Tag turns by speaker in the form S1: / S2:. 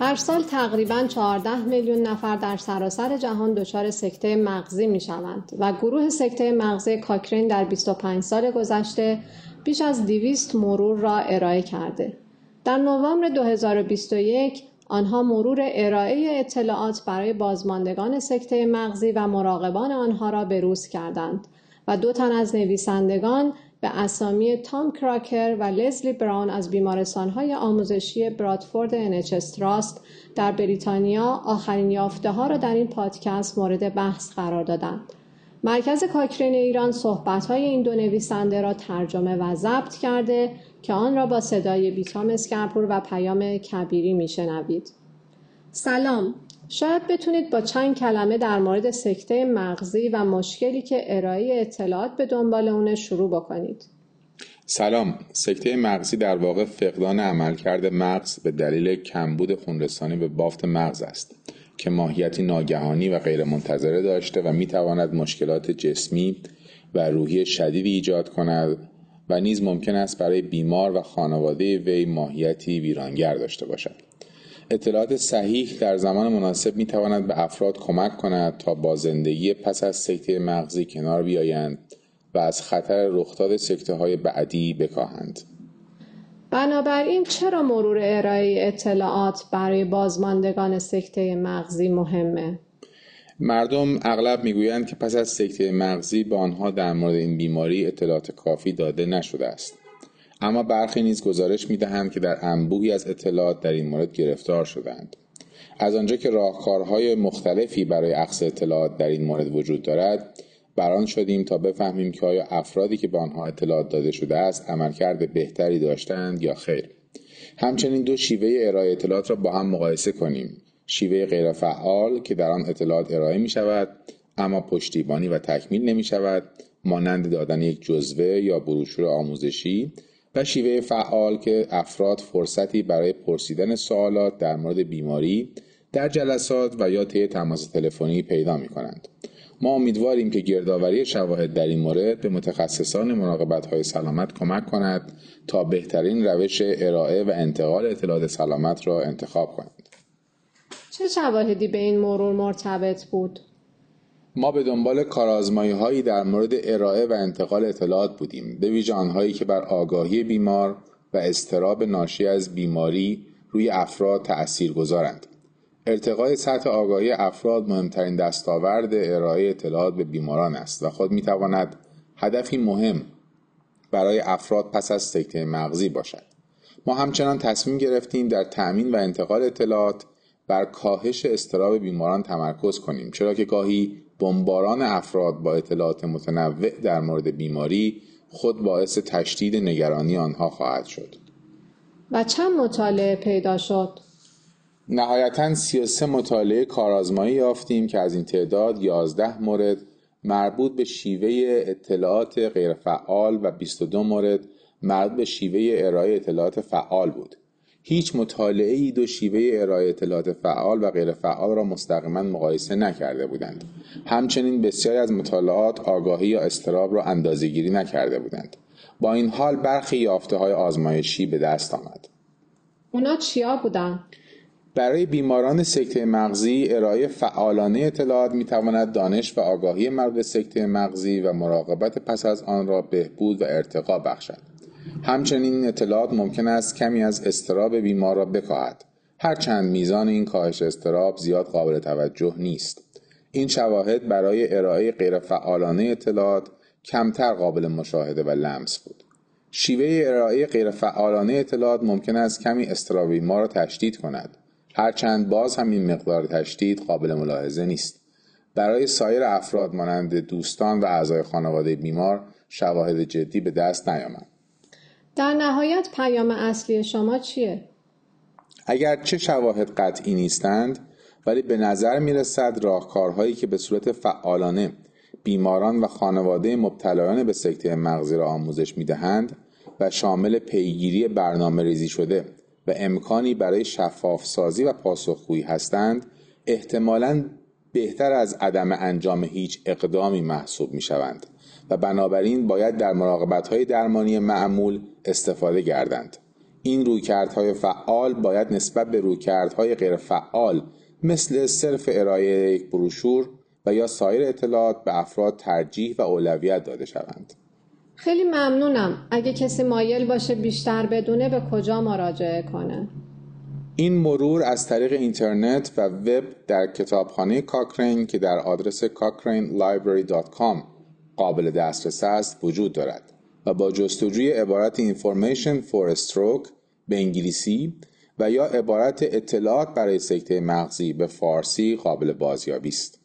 S1: هر سال تقریبا 14 میلیون نفر در سراسر جهان دچار سکته مغزی می شوند و گروه سکته مغزی کاکرین در 25 سال گذشته بیش از 200 مرور را ارائه کرده. در نوامبر 2021 آنها مرور ارائه اطلاعات برای بازماندگان سکته مغزی و مراقبان آنها را بروز کردند و دو تن از نویسندگان به اسامی تام کراکر و لزلی براون از بیمارستانهای آموزشی برادفورد NHS تراست در بریتانیا آخرین یافته ها را در این پادکست مورد بحث قرار دادند. مرکز کاکرین ایران صحبتهای این دو نویسنده را ترجمه و ضبط کرده که آن را با صدای بیتا مسگرپور و پیام کبیری میشنوید. سلام. شاید بتونید با چند کلمه در مورد سکته مغزی و مشکلی که ارائه اطلاعات به دنبال اونه شروع بکنید.
S2: سلام. سکته مغزی در واقع فقدان عملکرد مغز به دلیل کمبود خونرسانی به بافت مغز است که ماهیتی ناگهانی و غیرمنتظره داشته و می‌تواند مشکلات جسمی و روحی شدیدی ایجاد کند و نیز ممکن است برای بیمار و خانواده وی ماهیتی ویرانگر داشته باشد. اطلاعات صحیح در زمان مناسب می تواند به افراد کمک کند تا با زندگی پس از سکته مغزی کنار بیایند و از خطر رخداد سکته های بعدی بکاهند.
S1: بنابراین چرا مرور ارائه اطلاعات برای بازماندگان سکته مغزی مهمه؟
S2: مردم اغلب می‌گویند که پس از سکته مغزی به آنها در مورد این بیماری اطلاعات کافی داده نشده است. اما برخی نیز گزارش می‌دهند که در انبوهی از اطلاعات در این مورد گرفتار شدند. از آنجا که راهکارهای مختلفی برای اخذ اطلاعات در این مورد وجود دارد بران شدیم تا بفهمیم که آیا افرادی که به آنها اطلاعات داده شده است عملکرد بهتری داشتند یا خیر. همچنین دو شیوه ارائه اطلاعات را با هم مقایسه کنیم. شیوه غیرفعال که در آن اطلاعات ارائه می شود اما پشتیبانی و تکمیل نمی شود مانند دادن یک جزوه یا بروشور آموزشی و شیوه فعال که افراد فرصتی برای پرسیدن سوالات در مورد بیماری در جلسات و یا طی تماس تلفنی پیدا می کنند. ما امیدواریم که گردآوری شواهد در این مورد به متخصصان مراقبت های سلامت کمک کند تا بهترین روش ارائه و انتقال اطلاعات سلامت را انتخاب کنند.
S1: چه شواهدی به این مرور مرتبط بود؟
S2: ما به دنبال کارآزمایی هایی در مورد ارائه و انتقال اطلاعات بودیم به ویژه آنهایی که بر آگاهی بیمار و استراب ناشی از بیماری روی افراد تأثیر گذارند. ارتقای سطح آگاهی افراد مهمترین دستاورد ارائه اطلاعات به بیماران است و خود می‌تواند هدفی مهم برای افراد پس از سکته مغزی باشد. ما همچنان تصمیم گرفتیم در تأمین و انتقال اطلاعات بر کاهش استراب بیماران تمرکز کنیم چرا که گاهی بمباران افراد با اطلاعات متنوع در مورد بیماری خود باعث تشدید نگرانی آنها خواهد شد
S1: و چند مطالعه پیدا شد؟
S2: نهایتا 33 مطالعه کارآزمایی یافتیم که از این تعداد 11 مورد مربوط به شیوه اطلاعات غیرفعال و 22 مورد مربوط به شیوه ارائه اطلاعات فعال بود هیچ مطالعه ای دو شیوه ارائه اطلاعات فعال و غیر فعال را مستقیما مقایسه نکرده بودند. همچنین بسیاری از مطالعات آگاهی یا استراب را اندازهگیری نکرده بودند. با این حال برخی یافته های آزمایشی به دست آمد.
S1: اونا چیا بودن؟
S2: برای بیماران سکته مغزی ارائه فعالانه اطلاعات می تواند دانش و آگاهی مربوط سکته مغزی و مراقبت پس از آن را بهبود و ارتقا بخشد. همچنین این اطلاعات ممکن است کمی از استراب بیمار را بکاهد هرچند میزان این کاهش استراب زیاد قابل توجه نیست. این شواهد برای ارائه غیرفعالانه اطلاعات کمتر قابل مشاهده و لمس بود. شیوه ارائه غیرفعالانه اطلاعات ممکن است کمی استراب بیمار را تشدید کند. هرچند باز هم این مقدار تشدید قابل ملاحظه نیست. برای سایر افراد مانند دوستان و اعضای خانواده بیمار شواهد جدی به دست نیامد.
S1: در نهایت پیام اصلی شما چیه؟
S2: اگر چه شواهد قطعی نیستند ولی به نظر می رسد راهکارهایی که به صورت فعالانه بیماران و خانواده مبتلایان به سکته مغزی را آموزش می دهند و شامل پیگیری برنامه ریزی شده و امکانی برای شفاف سازی و پاسخگویی هستند احتمالاً بهتر از عدم انجام هیچ اقدامی محسوب می شوند و بنابراین باید در مراقبت های درمانی معمول استفاده گردند این رویکردهای فعال باید نسبت به رویکردهای غیر فعال مثل صرف ارائه یک بروشور و یا سایر اطلاعات به افراد ترجیح و اولویت داده شوند.
S1: خیلی ممنونم. اگه کسی مایل باشه بیشتر بدونه به کجا مراجعه کنه؟
S2: این مرور از طریق اینترنت و وب در کتابخانه کاکرین که در آدرس cochranelibrary.com قابل دسترس است وجود دارد و با جستجوی عبارت Information for Stroke به انگلیسی و یا عبارت اطلاعات برای سکته مغزی به فارسی قابل بازیابی است.